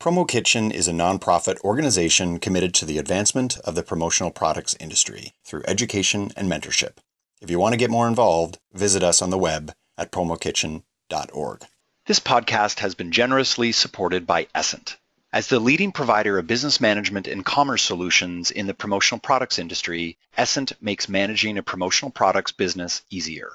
Promo Kitchen is a nonprofit organization committed to the advancement of the promotional products industry through education and mentorship. If you want to get more involved, visit us on the web at promokitchen.org. This podcast has been generously supported by Essent. As the leading provider of business management and commerce solutions in the promotional products industry, Essent makes managing a promotional products business easier.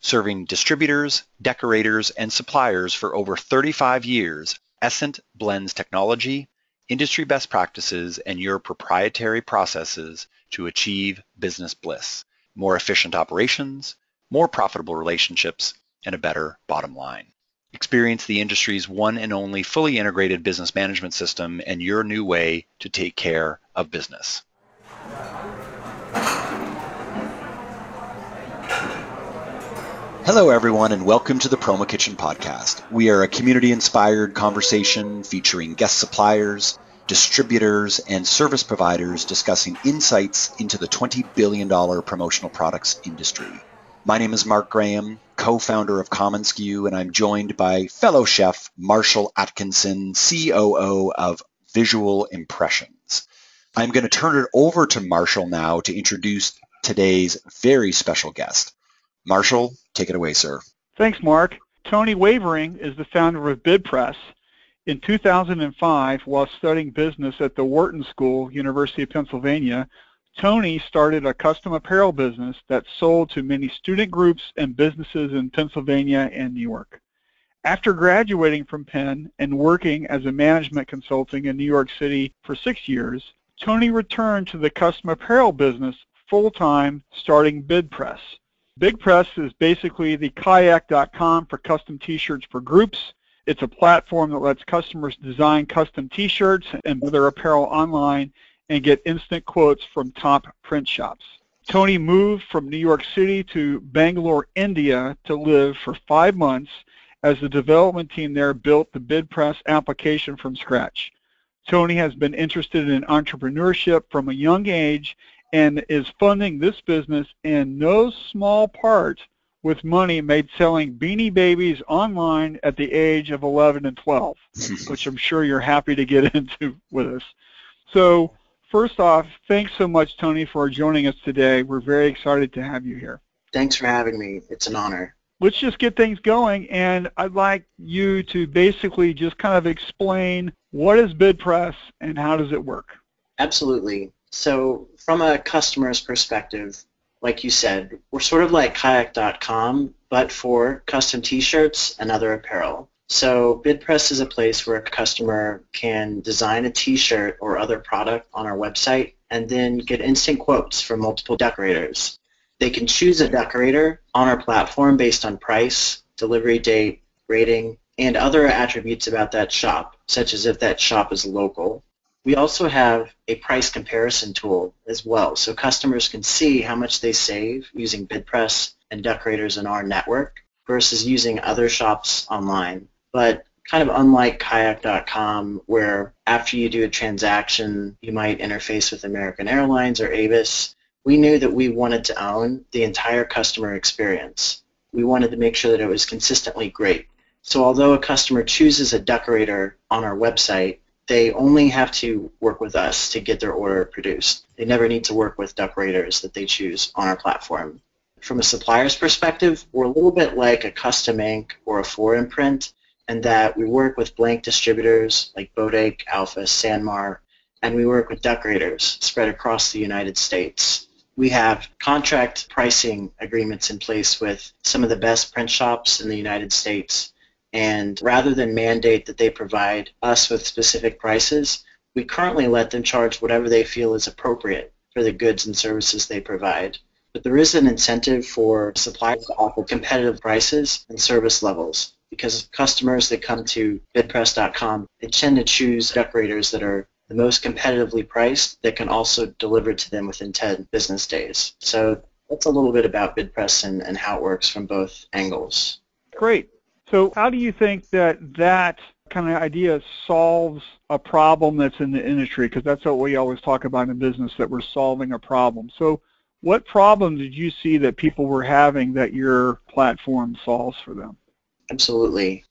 Serving distributors, decorators, and suppliers for over 35 years, Essent blends technology, industry best practices, and your proprietary processes to achieve business bliss, more efficient operations, more profitable relationships, and a better bottom line. Experience the industry's one and only fully integrated business management system and your new way to take care of business. Hello, everyone, and welcome to the Promo Kitchen podcast. We are a community inspired conversation featuring guest suppliers, distributors, and service providers discussing insights into the $20 billion promotional products industry. My name is Mark Graham, co founder of commonsku, and I'm joined by fellow chef Marshall Atkinson, COO of Visual Impressions. I'm going to turn it over to Marshall now to introduce today's very special guest. Marshall, take it away, sir. Thanks, Mark. Tony Wavering is the founder of BidPress. In 2005, while studying business at the Wharton School, University of Pennsylvania, Tony started a custom apparel business that sold to many student groups and businesses in Pennsylvania and New York. After graduating from Penn and working as a management consulting in New York City for six years, Tony returned to the custom apparel business full-time starting BidPress. BidPress is basically the kayak.com for custom t-shirts for groups. It's a platform that lets customers design custom t-shirts and other apparel online and get instant quotes from top print shops. Tony moved from New York City to Bangalore, India to live for five months as the development team there built the BidPress application from scratch. Tony has been interested in entrepreneurship from a young age and is funding this business in no small part with money made selling Beanie Babies online at the age of 11 and 12, which I'm sure you're happy to get into with us. So first off, thanks so much, Tony, for joining us today. We're very excited to have you here. Thanks for having me. It's an honor. Let's just get things going, and I'd like you to basically just kind of explain what is BidPress and how does it work? Absolutely. So from a customer's perspective, like you said, we're sort of like kayak.com, but for custom t-shirts and other apparel. So BidPress is a place where a customer can design a t-shirt or other product on our website and then get instant quotes from multiple decorators. They can choose a decorator on our platform based on price, delivery date, rating, and other attributes about that shop, such as if that shop is local we also have a price comparison tool as well, so customers can see how much they save using BidPress and decorators in our network versus using other shops online. But kind of unlike kayak.com where after you do a transaction you might interface with American Airlines or Avis, we knew that we wanted to own the entire customer experience. We wanted to make sure that it was consistently great. So although a customer chooses a decorator on our website, they only have to work with us to get their order produced. They never need to work with decorators that they choose on our platform. From a supplier's perspective, we're a little bit like a custom ink or a 4imprint in that we work with blank distributors like Bodek, Alpha, Sanmar, and we work with decorators spread across the United States. We have contract pricing agreements in place with some of the best print shops in the United States and rather than mandate that they provide us with specific prices, we currently let them charge whatever they feel is appropriate for the goods and services they provide. But there is an incentive for suppliers to offer competitive prices and service levels because customers that come to bidpress.com, they tend to choose decorators that are the most competitively priced that can also deliver to them within 10 business days. So that's a little bit about BidPress and, and how it works from both angles. Great. So how do you think that that kind of idea solves a problem that's in the industry? Because that's what we always talk about in business, that we're solving a problem. So what problem did you see that people were having that your platform solves for them? Absolutely.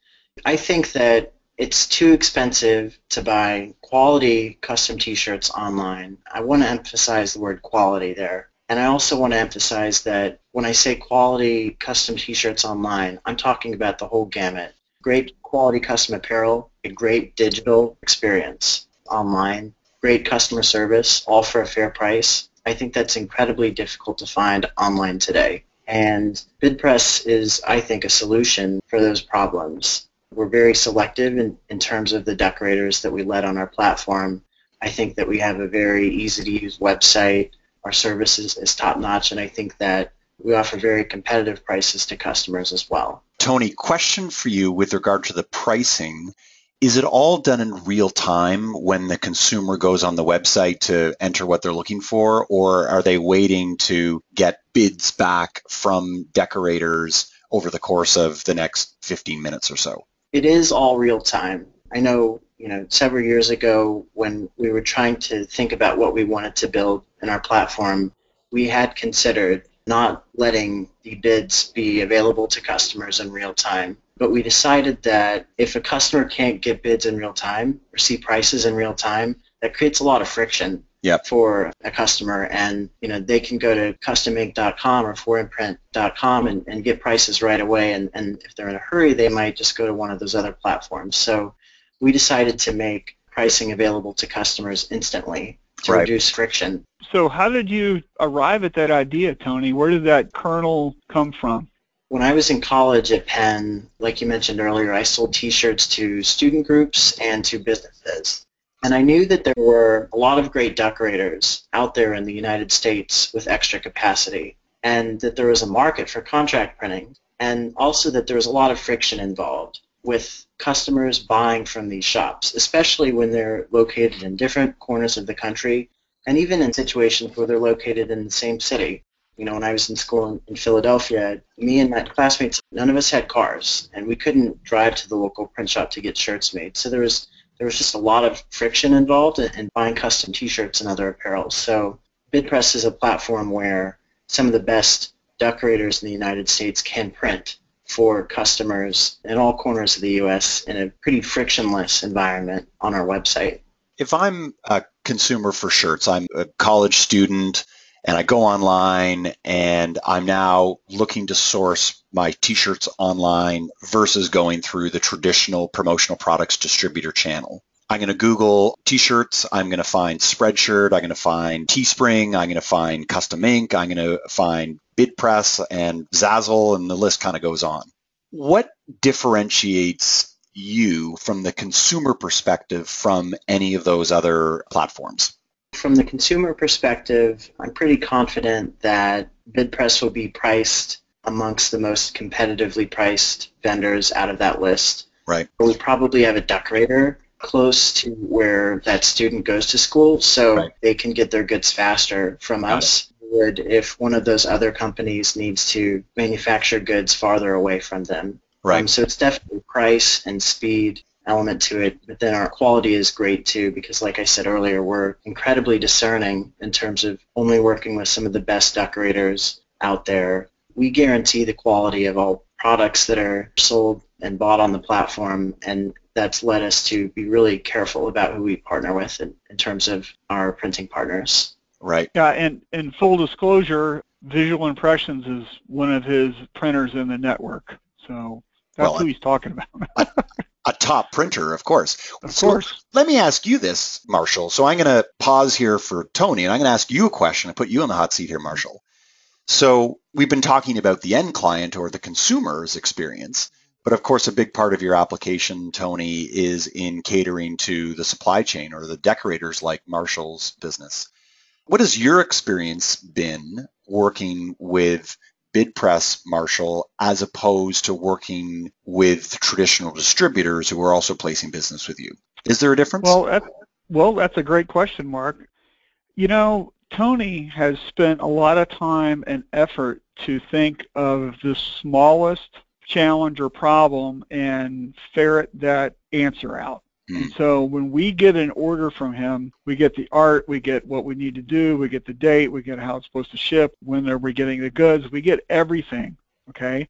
I think that it's too expensive to buy quality custom t-shirts online. I want to emphasize the word quality there. And I also want to emphasize that when I say quality custom t-shirts online, I'm talking about the whole gamut. Great quality custom apparel, a great digital experience online, great customer service, all for a fair price. I think that's incredibly difficult to find online today. And BidPress is, I think, a solution for those problems. We're very selective in, in terms of the decorators that we let on our platform. I think that we have a very easy-to-use website. Our service is, is top-notch, and I think that we offer very competitive prices to customers as well. Tony, question for you with regard to the pricing. Is it all done in real time when the consumer goes on the website to enter what they're looking for, or are they waiting to get bids back from decorators over the course of the next 15 minutes or so? it is all real time. I know, you know, several years ago when we were trying to think about what we wanted to build in our platform, we had considered not letting the bids be available to customers in real time. But we decided that if a customer can't get bids in real time or see prices in real time, that creates a lot of friction yep. for a customer and you know they can go to customink.com or 4imprint.com and, and get prices right away and, and if they're in a hurry they might just go to one of those other platforms so we decided to make pricing available to customers instantly to Right. reduce friction So how did you arrive at that idea, Tony? Where did that kernel come from? when I was in college at Penn, like you mentioned earlier, I sold T-shirts to student groups and to businesses. And I knew that there were a lot of great decorators out there in the United States with extra capacity, and that there was a market for contract printing, and also that there was a lot of friction involved with customers buying from these shops, especially when they're located in different corners of the country, and even in situations where they're located in the same city you know, when I was in school in, in Philadelphia, me and my classmates, none of us had cars, and we couldn't drive to the local print shop to get shirts made. So there was there was just a lot of friction involved in, in buying custom T-shirts and other apparel. So BidPress is a platform where some of the best decorators in the United States can print for customers in all corners of the U.S. in a pretty frictionless environment on our website. If I'm a consumer for shirts, I'm a college student and I go online and I'm now looking to source my t-shirts online versus going through the traditional promotional products distributor channel. I'm going to Google t-shirts. I'm going to find Spreadshirt. I'm going to find Teespring. I'm going to find Custom Ink. I'm going to find BidPress and Zazzle, and the list kind of goes on. What differentiates you from the consumer perspective from any of those other platforms? From the consumer perspective, I'm pretty confident that BidPress will be priced amongst the most competitively priced vendors out of that list. Right. We probably have a decorator close to where that student goes to school, so Right. they can get their goods faster from Got us. Would if one of those other companies needs to manufacture goods farther away from them. Um, so it's definitely price and speed element to it, but then our quality is great too because like I said earlier, we're incredibly discerning in terms of only working with some of the best decorators out there. We guarantee the quality of all products that are sold and bought on the platform and that's led us to be really careful about who we partner with in, in terms of our printing partners. Right. Yeah, and in full disclosure, Visual Impressions is one of his printers in the network. So that's Well, who he's talking about. A top printer, of course. of So course. Let me ask you this, Marshall. So I'm going to pause here for Tony, and I'm going to ask you a question and put you on the hot seat here, Marshall. So we've been talking about the end client or the consumer's experience, but of course, a big part of your application, Tony, is in catering to the supply chain or the decorators like Marshall's business. What has your experience been working with BidPress, Marshall, as opposed to working with traditional distributors who are also placing business with you? Is there a difference? Well, well, that's a great question, Mark. You know, Tony has spent a lot of time and effort to think of the smallest challenge or problem and ferret that answer out. And so when we get an order from him, we get the art, we get what we need to do, we get the date, we get how it's supposed to ship, when are we getting the goods, we get everything, okay?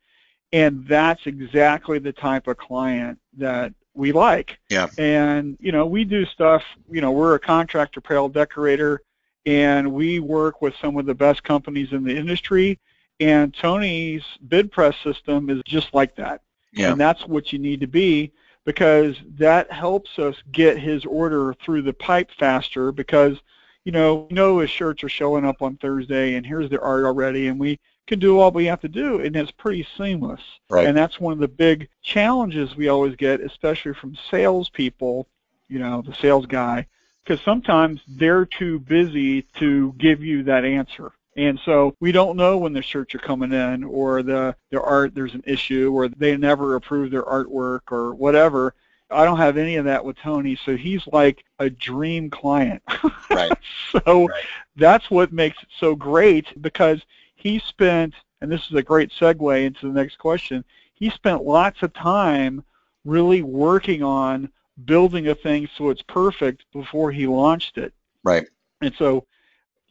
And that's exactly the type of client that we like. Yeah. And you know, we do stuff. You know, we're a contractor apparel decorator, and we work with some of the best companies in the industry. And Tony's BidPress system is just like that. Yeah. And that's what you need to be because that helps us get his order through the pipe faster because you know, we know his shirts are showing up on Thursday and here's the art already and we can do all we have to do and it's pretty seamless. Right. And that's one of the big challenges we always get, especially from salespeople, you know, the sales guy, because sometimes they're too busy to give you that answer. And so we don't know when the shirts are coming in or the their art there's an issue or they never approve their artwork or whatever. I don't have any of that with Tony, so he's like a dream client. Right. so Right. that's what makes it so great because he spent, and this is a great segue into the next question, he spent lots of time really working on building a thing so it's perfect before he launched it. Right. And so,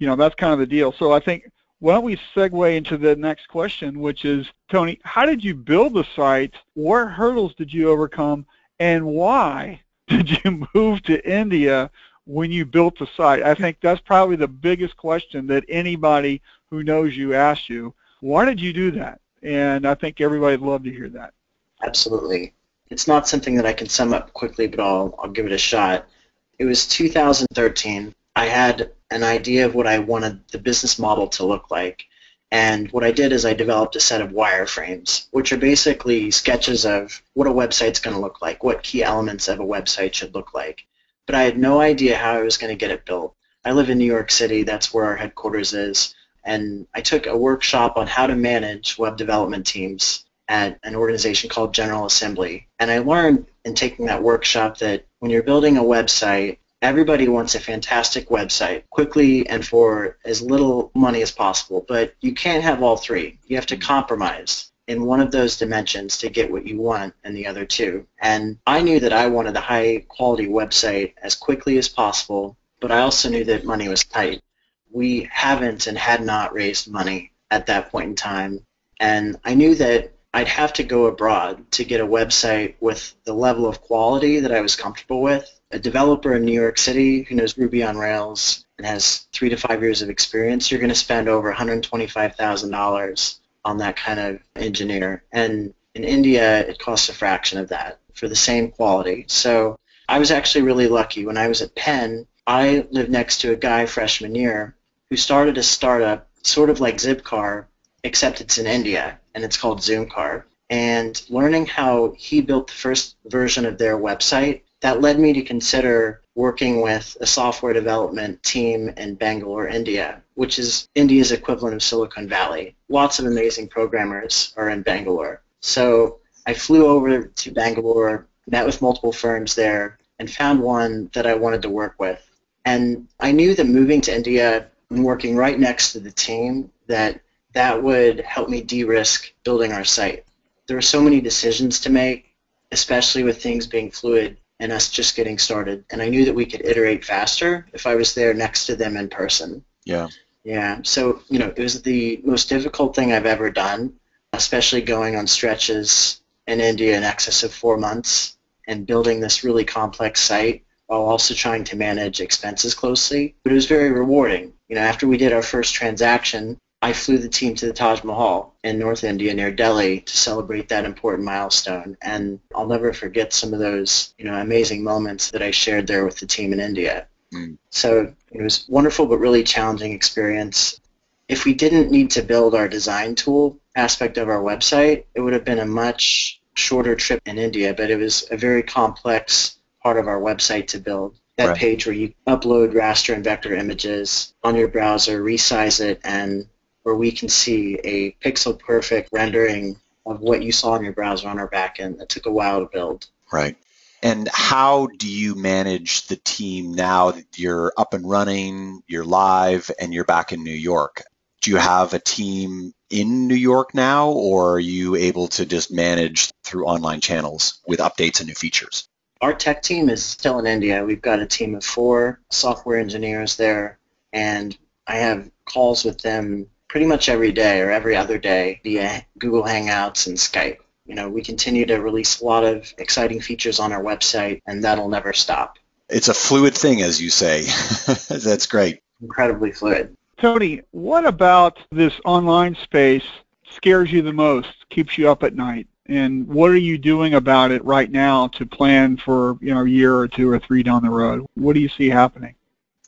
you know, that's kind of the deal. So I think why don't we segue into the next question, which is, Tony, how did you build the site? What hurdles did you overcome? And why did you move to India when you built the site? I think that's probably the biggest question that anybody who knows you asks you. Why did you do that? And I think everybody would love to hear that. Absolutely. It's not something that I can sum up quickly, but I'll, I'll give it a shot. It was 2013. I had an idea of what I wanted the business model to look like. And what I did is I developed a set of wireframes, which are basically sketches of what a website's going to look like, what key elements of a website should look like. But I had no idea how I was going to get it built. I live in New York City. That's where our headquarters is. And I took a workshop on how to manage web development teams at an organization called General Assembly. And I learned in taking that workshop that when you're building a website, everybody wants a fantastic website quickly and for as little money as possible. But you can't have all three. You have to mm-hmm. compromise in one of those dimensions to get what you want in the other two. And I knew that I wanted a high quality website as quickly as possible, but I also knew that money was tight. We haven't and had not raised money at that point in time. And I knew that I'd have to go abroad to get a website with the level of quality that I was comfortable with. A developer in New York City who knows Ruby on Rails and has three to five years of experience, you're going to spend over $125,000 on that kind of engineer. And in India, it costs a fraction of that for the same quality. So I was actually really lucky. When I was at Penn, I lived next to a guy freshman year who started a startup sort of like Zipcar, except it's in India, and it's called Zoomcar. And learning how he built the first version of their website, that led me to consider working with a software development team in Bangalore, India, which is India's equivalent of Silicon Valley. Lots of amazing programmers are in Bangalore. So I flew over to Bangalore, met with multiple firms there, and found one that I wanted to work with. And I knew that moving to India and working right next to the team, that that would help me de-risk building our site. There were so many decisions to make, especially with things being fluid and us just getting started. And I knew that we could iterate faster if I was there next to them in person. Yeah. Yeah. So, you know, it was the most difficult thing I've ever done, especially going on stretches in India in excess of four months and building this really complex site while also trying to manage expenses closely. But it was very rewarding. You know, after we did our first transaction, I flew the team to the Taj Mahal in North India near Delhi to celebrate that important milestone. And I'll never forget some of those, you know, amazing moments that I shared there with the team in India. Mm. So it was wonderful but really challenging experience. If we didn't need to build our design tool aspect of our website, it would have been a much shorter trip in India, but it was a very complex part of our website to build. That Right. page where you upload raster and vector images on your browser, resize it, and where we can see a pixel perfect rendering of what you saw in your browser on our backend. That took a while to build. Right. And how do you manage the team now that you're up and running, you're live, and you're back in New York? Do you have a team in New York now, or are you able to just manage through online channels with updates and new features? Our tech team is still in India. We've got a team of four software engineers there, and I have calls with them pretty much every day or every other day via Google Hangouts and Skype. You know, we continue to release a lot of exciting features on our website, and that'll never stop. It's a fluid thing, as you say. That's great. Incredibly fluid. Tony, what about this online space scares you the most, keeps you up at night? And what are you doing about it right now to plan for you know a year or two or three down the road? What do you see happening?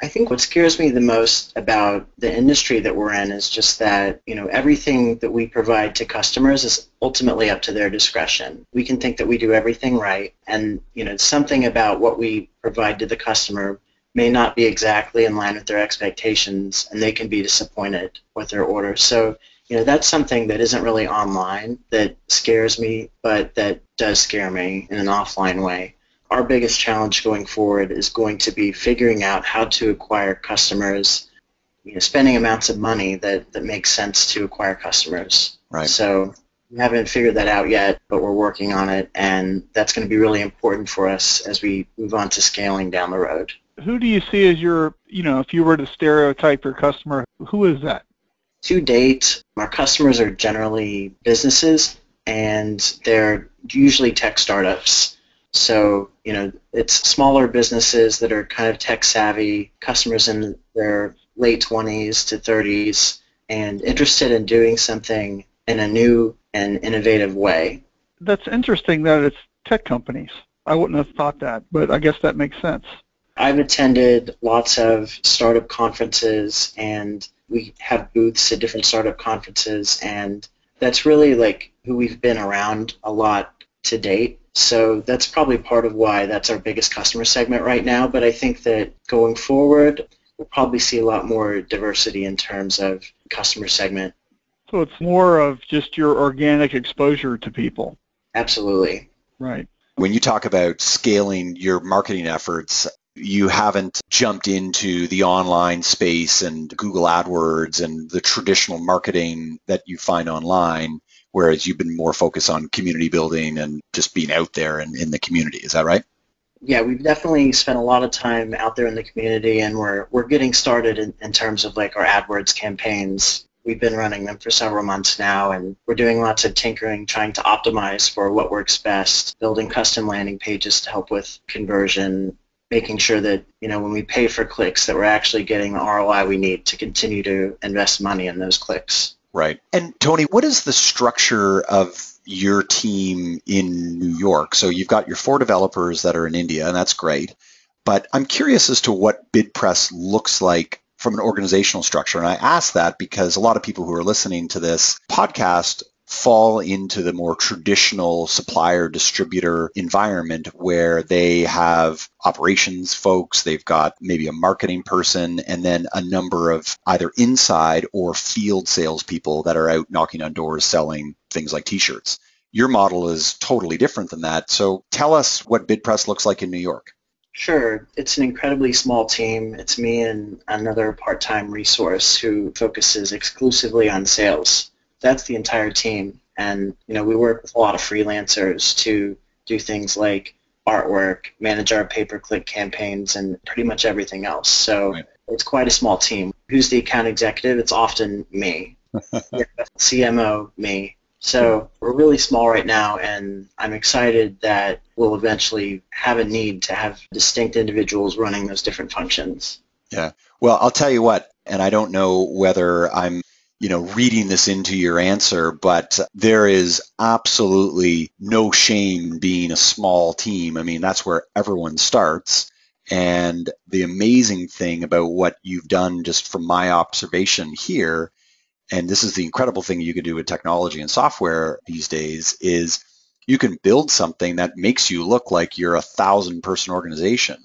I think what scares me the most about the industry that we're in is just that, you know, everything that we provide to customers is ultimately up to their discretion. We can think that we do everything right and, you know, something about what we provide to the customer may not be exactly in line with their expectations and they can be disappointed with their order. So, you know, that's something that isn't really online that scares me, but that does scare me in an offline way our biggest challenge going forward is going to be figuring out how to acquire customers, you know, spending amounts of money that, that makes sense to acquire customers. Right. So we haven't figured that out yet, but we're working on it, and that's going to be really important for us as we move on to scaling down the road. Who do you see as your, you know, if you were to stereotype your customer, who is that? To date, our customers are generally businesses, and they're usually tech startups. So, you know, it's smaller businesses that are kind of tech savvy, customers in their late 20s to 30s, and interested in doing something in a new and innovative way. That's interesting that it's tech companies. I wouldn't have thought that, but I guess that makes sense. I've attended lots of startup conferences and we have booths at different startup conferences and that's really like who we've been around a lot to date. So that's probably part of why that's our biggest customer segment right now. But I think that going forward, we'll probably see a lot more diversity in terms of customer segment. So it's more of just your organic exposure to people. Absolutely. Right. When you talk about scaling your marketing efforts, you haven't jumped into the online space and Google AdWords and the traditional marketing that you find online whereas you've been more focused on community building and just being out there and in the community. Is that right? Yeah, we've definitely spent a lot of time out there in the community, and we're we're getting started in, in terms of like our AdWords campaigns. We've been running them for several months now, and we're doing lots of tinkering, trying to optimize for what works best, building custom landing pages to help with conversion, making sure that you know when we pay for clicks that we're actually getting the ROI we need to continue to invest money in those clicks. Right. And Tony, what is the structure of your team in New York? So you've got your four developers that are in India, and that's great. But I'm curious as to what BidPress looks like from an organizational structure. And I ask that because a lot of people who are listening to this podcast fall into the more traditional supplier distributor environment where they have operations folks, they've got maybe a marketing person, and then a number of either inside or field salespeople that are out knocking on doors selling things like t-shirts. Your model is totally different than that. So tell us what BidPress looks like in New York. Sure. It's an incredibly small team. It's me and another part-time resource who focuses exclusively on sales that's the entire team. And you know, we work with a lot of freelancers to do things like artwork, manage our pay-per-click campaigns, and pretty much everything else. So right. it's quite a small team. Who's the account executive? It's often me. CMO, me. So we're really small right now, and I'm excited that we'll eventually have a need to have distinct individuals running those different functions. Yeah. Well, I'll tell you what, and I don't know whether I'm you know, reading this into your answer, but there is absolutely no shame being a small team. I mean, that's where everyone starts. And the amazing thing about what you've done, just from my observation here, and this is the incredible thing you can do with technology and software these days, is you can build something that makes you look like you're a thousand person organization.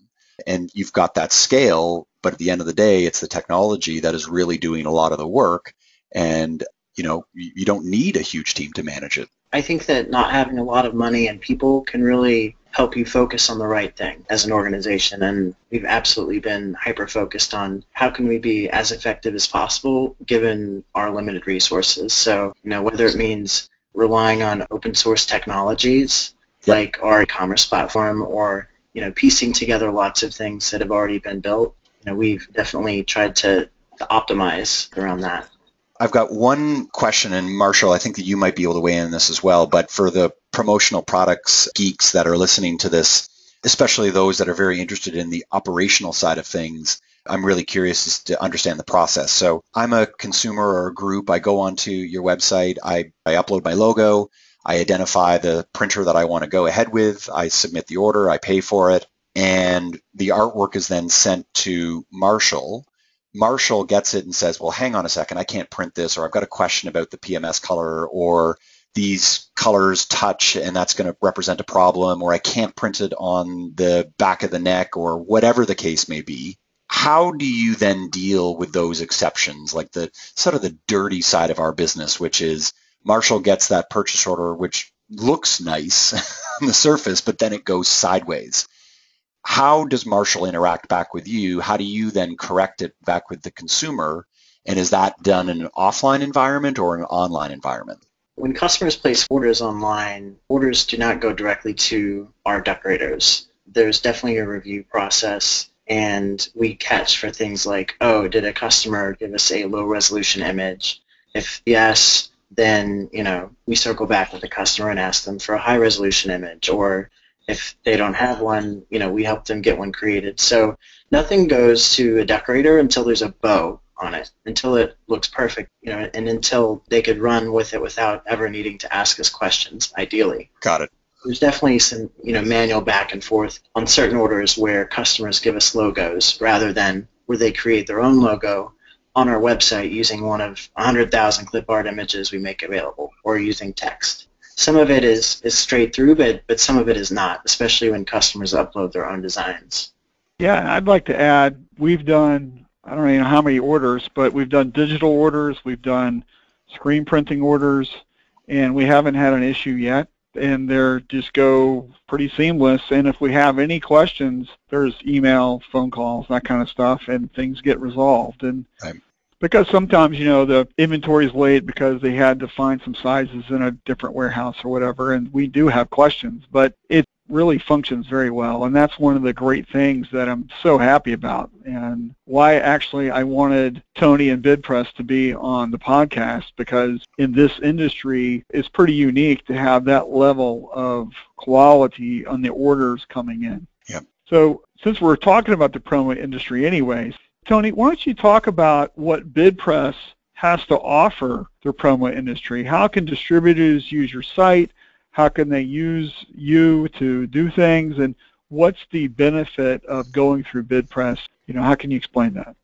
And you've got that scale, but at the end of the day, it's the technology that is really doing a lot of the work and you know you don't need a huge team to manage it. I think that not having a lot of money and people can really help you focus on the right thing as an organization. And we've absolutely been hyper focused on how can we be as effective as possible given our limited resources. So you know whether it means relying on open source technologies like our e-commerce platform or you know piecing together lots of things that have already been built you know we've definitely tried to, to optimize around that I've got one question, and Marshall, I think that you might be able to weigh in on this as well. But for the promotional products geeks that are listening to this, especially those that are very interested in the operational side of things, I'm really curious to understand the process. So I'm a consumer or a group. I go onto your website. I, I upload my logo. I identify the printer that I want to go ahead with. I submit the order. I pay for it. And the artwork is then sent to Marshall. Marshall gets it and says, well, hang on a second. I can't print this, or I've got a question about the PMS color, or these colors touch and that's going to represent a problem, or I can't print it on the back of the neck, or whatever the case may be how do you then deal with those exceptions, like the sort of the dirty side of our business, which is Marshall gets that purchase order, which looks nice on the surface, but then it goes sideways. How does Marshall interact back with you? How do you then correct it back with the consumer? And is that done in an offline environment or an online environment? When customers place orders online, orders do not go directly to our decorators. There's definitely a review process and we catch for things like, oh, did a customer give us a low resolution image? If yes, then you know we circle back with the customer and ask them for a high resolution image, or if they don't have one, you know we help them get one created. So nothing goes to a decorator until there's a bow on it, until it looks perfect, you know, and until they could run with it without ever needing to ask us questions. Ideally. Got it there's definitely some you know manual back and forth on certain orders where customers give us logos rather than where they create their own logo on our website using one of 100,000 clip art images we make available or using text. Some of it is, is straight through, but, but some of it is not, especially when customers upload their own designs. Yeah, I'd like to add, we've done, I don't even know how many orders, but we've done digital orders, we've done screen printing orders, and we haven't had an issue yet and they're just go pretty seamless. And if we have any questions, there's email, phone calls, that kind of stuff, and things get resolved. And right. Because sometimes you know the inventory is late because they had to find some sizes in a different warehouse or whatever, and we do have questions, but it really functions very well. And that's one of the great things that I'm so happy about and why actually I wanted Tony and BidPress to be on the podcast because in this industry, it's pretty unique to have that level of quality on the orders coming in. Yep. So since we're talking about the promo industry anyways, Tony, why don't you talk about what BidPress has to offer the promo industry? How can distributors use your site? How can they use you to do things? And what's the benefit of going through BidPress? You know, how can you explain that?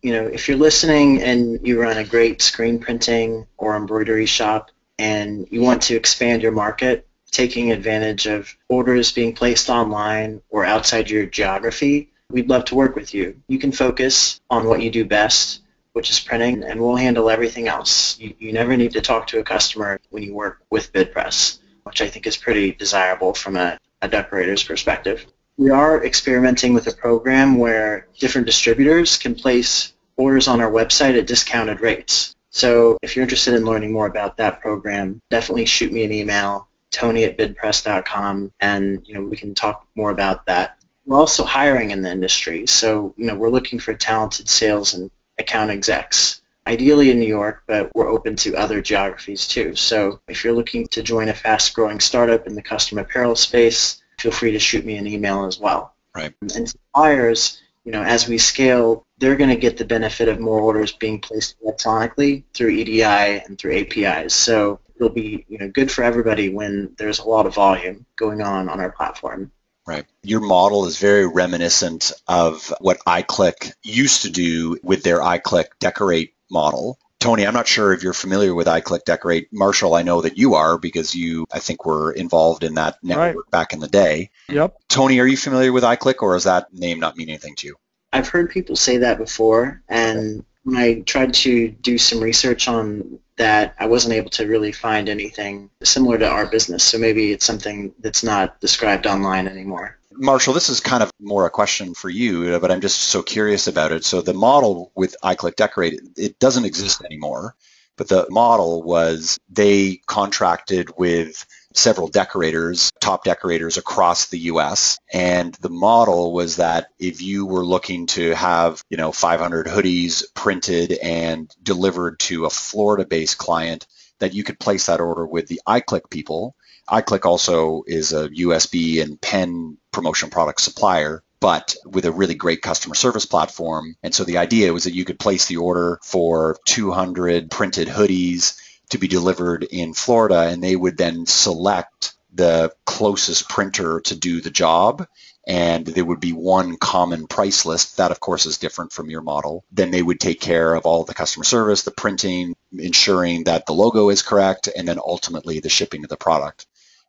You know, if you're listening and you run a great screen printing or embroidery shop and you want to expand your market, taking advantage of orders being placed online or outside your geography, we'd love to work with you. You can focus on what you do best, which is printing, and we'll handle everything else. You, you never need to talk to a customer when you work with BidPress which I think is pretty desirable from a, a decorator's perspective. We are experimenting with a program where different distributors can place orders on our website at discounted rates. So if you're interested in learning more about that program, definitely shoot me an email, tony at bidpress.com, and you know we can talk more about that. We're also hiring in the industry, so you know we're looking for talented sales and account execs ideally in New York, but we're open to other geographies too. So if you're looking to join a fast-growing startup in the custom apparel space, feel free to shoot me an email as well. Right. And suppliers, you know, as we scale, they're going to get the benefit of more orders being placed electronically through EDI and through APIs. So it'll be, you know, good for everybody when there's a lot of volume going on on our platform. Right. Your model is very reminiscent of what iClick used to do with their iClick Decorate model. Tony, I'm not sure if you're familiar with iClick Decorate. Marshall, I know that you are because you, I think, were involved in that network right. back in the day. Yep. Tony, are you familiar with iClick or does that name not mean anything to you? I've heard people say that before, and when I tried to do some research on that, I wasn't able to really find anything similar to our business. So maybe it's something that's not described online anymore. Marshall, this is kind of more a question for you, but I'm just so curious about it. So the model with iClick Decorate, it doesn't exist anymore. But the model was they contracted with several decorators, top decorators across the US. And the model was that if you were looking to have, you know, 500 hoodies printed and delivered to a Florida based client, that you could place that order with the iClick people. iClick also is a USB and pen promotion product supplier but with a really great customer service platform. And so the idea was that you could place the order for 200 printed hoodies to be delivered in Florida, and they would then select the closest printer to do the job. And there would be one common price list. That, of course, is different from your model. Then they would take care of all the customer service, the printing, ensuring that the logo is correct, and then ultimately the shipping of the product.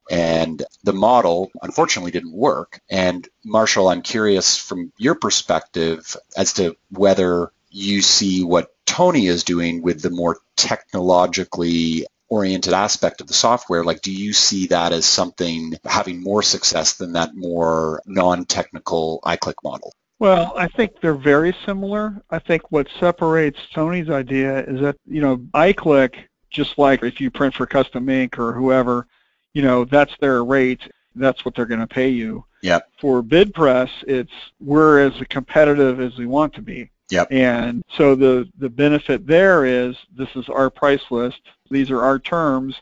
And the model, unfortunately, didn't work. And Marshall, I'm curious from your perspective as to whether you see what Tony is doing with the more technologically oriented aspect of the software like do you see that as something having more success than that more non-technical iClick model well, I think they're very similar. I think what separates Tony's idea is that, you know, iClick, just like if you print for Custom Ink or whoever, you know, that's their rate. That's what they're going to pay you. Yep. For BidPress, it's we're as competitive as we want to be. Yep. And so the, the benefit there is this is our price list. These are our terms.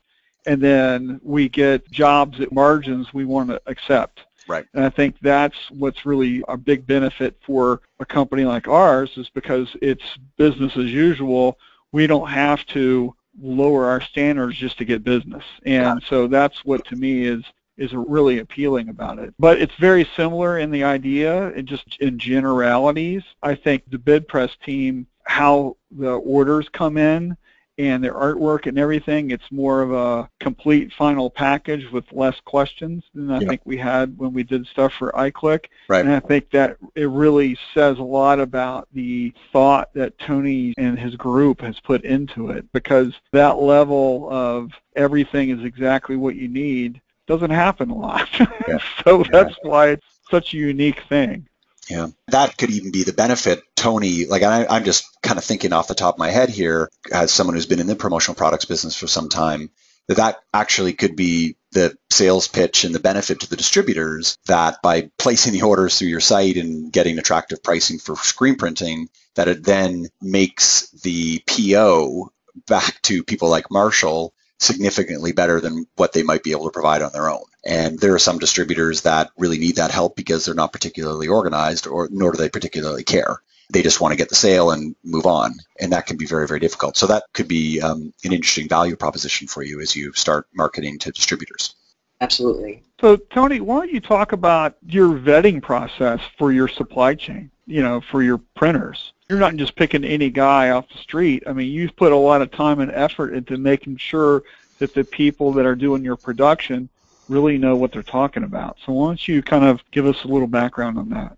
And then we get jobs at margins we want to accept. Right. And I think that's what's really a big benefit for a company like ours is because it's business as usual. We don't have to lower our standards just to get business. And so that's what to me is is really appealing about it. But it's very similar in the idea and just in generalities. I think the BidPress team, how the orders come in and their artwork and everything, it's more of a complete final package with less questions than I yeah. think we had when we did stuff for iClick. Right. And I think that it really says a lot about the thought that Tony and his group has put into it because that level of everything is exactly what you need doesn't happen a lot. Yeah. so that's yeah. why it's such a unique thing. Yeah, that could even be the benefit. Tony, like I, I'm just kind of thinking off the top of my head here, as someone who's been in the promotional products business for some time, that that actually could be the sales pitch and the benefit to the distributors that by placing the orders through your site and getting attractive pricing for screen printing, that it then makes the PO back to people like Marshall significantly better than what they might be able to provide on their own. And there are some distributors that really need that help because they're not particularly organized or nor do they particularly care. They just want to get the sale and move on. And that can be very, very difficult. So that could be um, an interesting value proposition for you as you start marketing to distributors. Absolutely. So Tony, why don't you talk about your vetting process for your supply chain, you know, for your printers? You're not just picking any guy off the street. I mean, you've put a lot of time and effort into making sure that the people that are doing your production really know what they're talking about. So why don't you kind of give us a little background on that?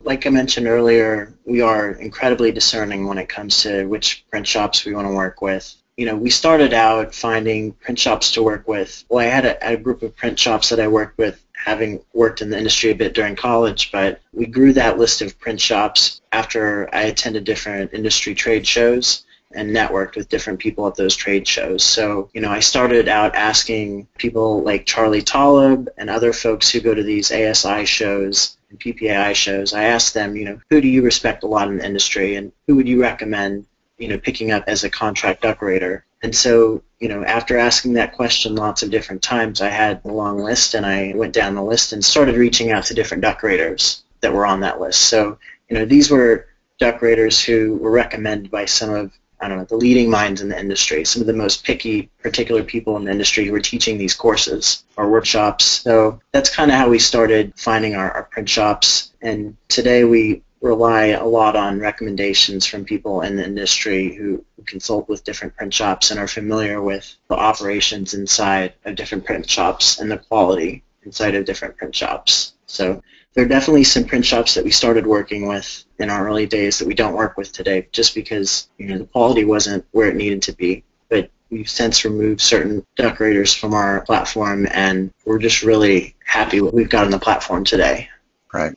Like I mentioned earlier, we are incredibly discerning when it comes to which print shops we want to work with. You know, we started out finding print shops to work with. Well, I had a, a group of print shops that I worked with having worked in the industry a bit during college, but we grew that list of print shops after I attended different industry trade shows and networked with different people at those trade shows. So, you know, I started out asking people like Charlie Taublieb and other folks who go to these ASI shows and PPAI shows, I asked them, you know, who do you respect a lot in the industry and who would you recommend, you know, picking up as a contract decorator? And so, you know, after asking that question lots of different times, I had a long list and I went down the list and started reaching out to different decorators that were on that list. So, you know, these were decorators who were recommended by some of I don't know, the leading minds in the industry, some of the most picky particular people in the industry who were teaching these courses or workshops. So that's kind of how we started finding our, our print shops. And today we rely a lot on recommendations from people in the industry who, consult with different print shops and are familiar with the operations inside of different print shops and the quality inside of different print shops. So there are definitely some print shops that we started working with in our early days that we don't work with today just because you know the quality wasn't where it needed to be. But we've since removed certain decorators from our platform and we're just really happy what we've got on the platform today. Right.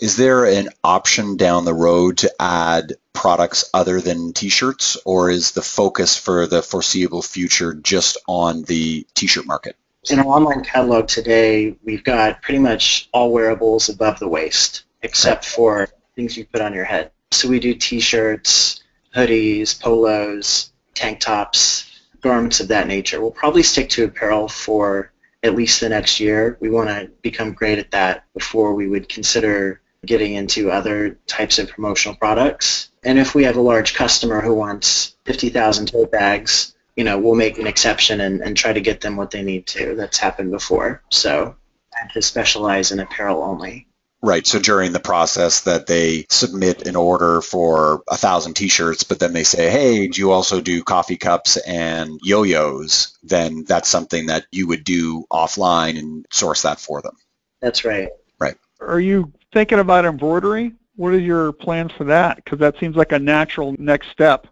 Is there an option down the road to add products other than t-shirts or is the focus for the foreseeable future just on the t-shirt market? In our online catalog today, we've got pretty much all wearables above the waist, except for things you put on your head. So we do t-shirts, hoodies, polos, tank tops, garments of that nature. We'll probably stick to apparel for at least the next year. We want to become great at that before we would consider getting into other types of promotional products. And if we have a large customer who wants 50,000 tote bags, you know, we'll make an exception and, and try to get them what they need to. That's happened before. So I to specialize in apparel only. Right. So during the process that they submit an order for a thousand T-shirts, but then they say, "Hey, do you also do coffee cups and yo-yos?" Then that's something that you would do offline and source that for them. That's right. Right. Are you thinking about embroidery? What are your plans for that? Because that seems like a natural next step.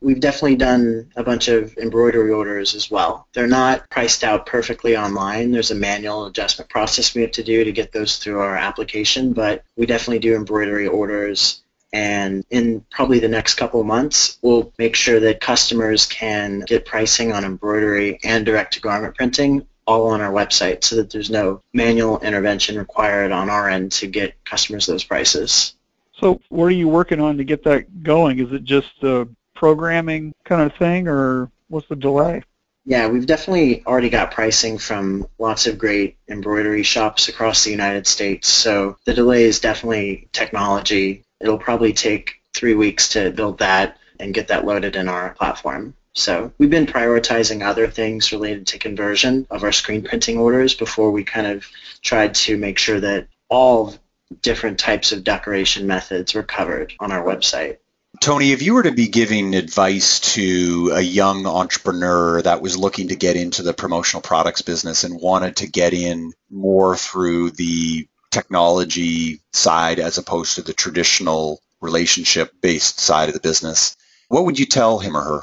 We've definitely done a bunch of embroidery orders as well. They're not priced out perfectly online. There's a manual adjustment process we have to do to get those through our application, but we definitely do embroidery orders. And in probably the next couple months, we'll make sure that customers can get pricing on embroidery and direct-to-garment printing all on our website so that there's no manual intervention required on our end to get customers those prices. So what are you working on to get that going? Is it just the programming kind of thing, or what's the delay? Yeah, we've definitely already got pricing from lots of great embroidery shops across the United States. So the delay is definitely technology. It'll probably take three weeks to build that and get that loaded in our platform. So we've been prioritizing other things related to conversion of our screen printing orders before we kind of tried to make sure that all different types of decoration methods were covered on our website. Tony, if you were to be giving advice to a young entrepreneur that was looking to get into the promotional products business and wanted to get in more through the technology side as opposed to the traditional relationship based side of the business, what would you tell him or her?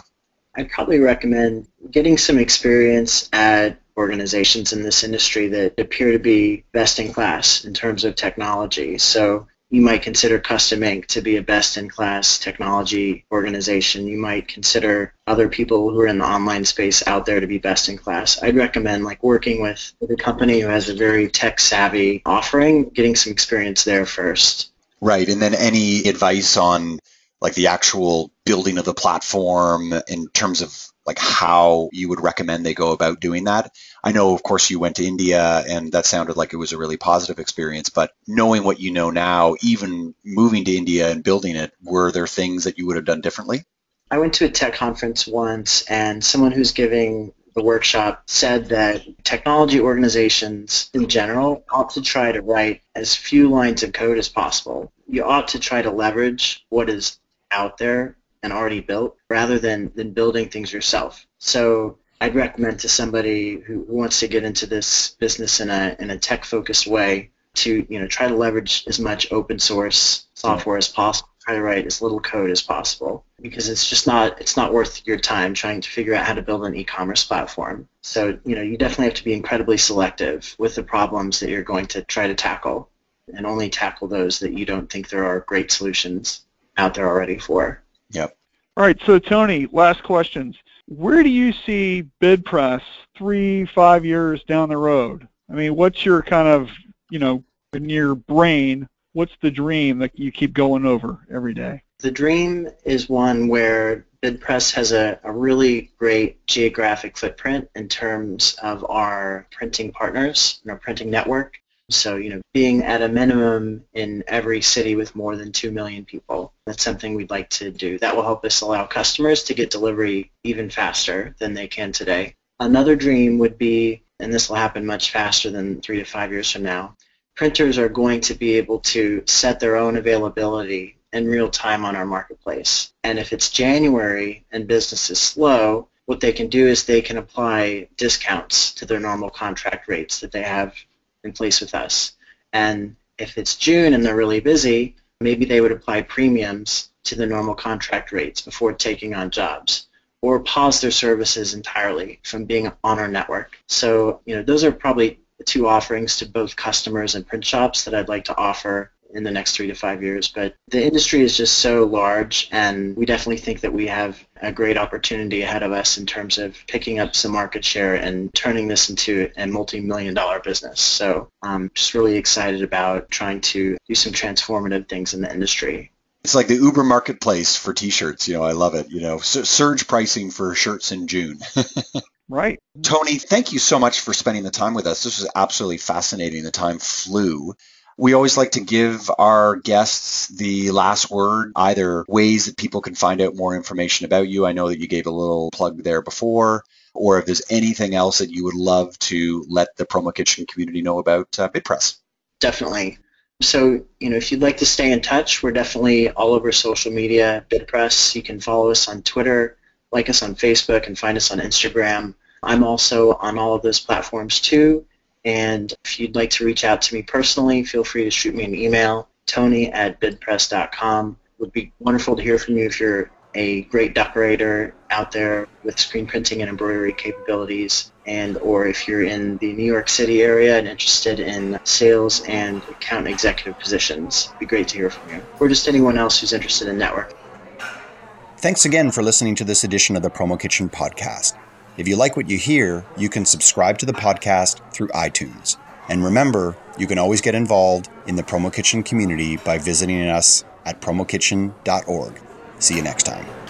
I'd probably recommend getting some experience at organizations in this industry that appear to be best in class in terms of technology. So you might consider Custom Ink to be a best-in-class technology organization. You might consider other people who are in the online space out there to be best-in-class. I'd recommend like working with a company who has a very tech-savvy offering, getting some experience there first. Right, and then any advice on like the actual building of the platform in terms of like how you would recommend they go about doing that. I know, of course, you went to India and that sounded like it was a really positive experience, but knowing what you know now, even moving to India and building it, were there things that you would have done differently? I went to a tech conference once and someone who's giving the workshop said that technology organizations in general ought to try to write as few lines of code as possible. You ought to try to leverage what is out there and already built rather than, than building things yourself. So I'd recommend to somebody who, wants to get into this business in a, in a tech-focused way to you know try to leverage as much open source software as possible try to write as little code as possible because it's just not it's not worth your time trying to figure out how to build an e-commerce platform so you know you definitely have to be incredibly selective with the problems that you're going to try to tackle and only tackle those that you don't think there are great solutions out there already for Yep. All right, so Tony, last questions. Where do you see BidPress three, five years down the road? I mean, what's your kind of, you know, in your brain, what's the dream that you keep going over every day? The dream is one where BidPress has a, a really great geographic footprint in terms of our printing partners and our printing network. So, you know, being at a minimum in every city with more than 2 million people, that's something we'd like to do. That will help us allow customers to get delivery even faster than they can today. Another dream would be, and this will happen much faster than three to five years from now, printers are going to be able to set their own availability in real time on our marketplace. And if it's January and business is slow, what they can do is they can apply discounts to their normal contract rates that they have in place with us. And if it's June and they're really busy, maybe they would apply premiums to the normal contract rates before taking on jobs or pause their services entirely from being on our network. So, you know, those are probably two offerings to both customers and print shops that I'd like to offer in the next three to five years. But the industry is just so large, and we definitely think that we have a great opportunity ahead of us in terms of picking up some market share and turning this into a multi-million dollar business. So I'm just really excited about trying to do some transformative things in the industry. It's like the Uber marketplace for t-shirts. You know, I love it. You know, surge pricing for shirts in June. right. Tony, thank you so much for spending the time with us. This was absolutely fascinating. The time flew. We always like to give our guests the last word, either ways that people can find out more information about you. I know that you gave a little plug there before, or if there's anything else that you would love to let the Promo Kitchen community know about uh, BidPress. Definitely. So, you know, if you'd like to stay in touch, we're definitely all over social media, BidPress. You can follow us on Twitter, like us on Facebook, and find us on Instagram. I'm also on all of those platforms too. And if you'd like to reach out to me personally, feel free to shoot me an email, tony at bidpress.com. It would be wonderful to hear from you if you're a great decorator out there with screen printing and embroidery capabilities and or if you're in the New York City area and interested in sales and account executive positions. It'd be great to hear from you. Or just anyone else who's interested in network. Thanks again for listening to this edition of the Promo Kitchen podcast. If you like what you hear, you can subscribe to the podcast through iTunes. And remember, you can always get involved in the Promo Kitchen community by visiting us at promokitchen.org. See you next time.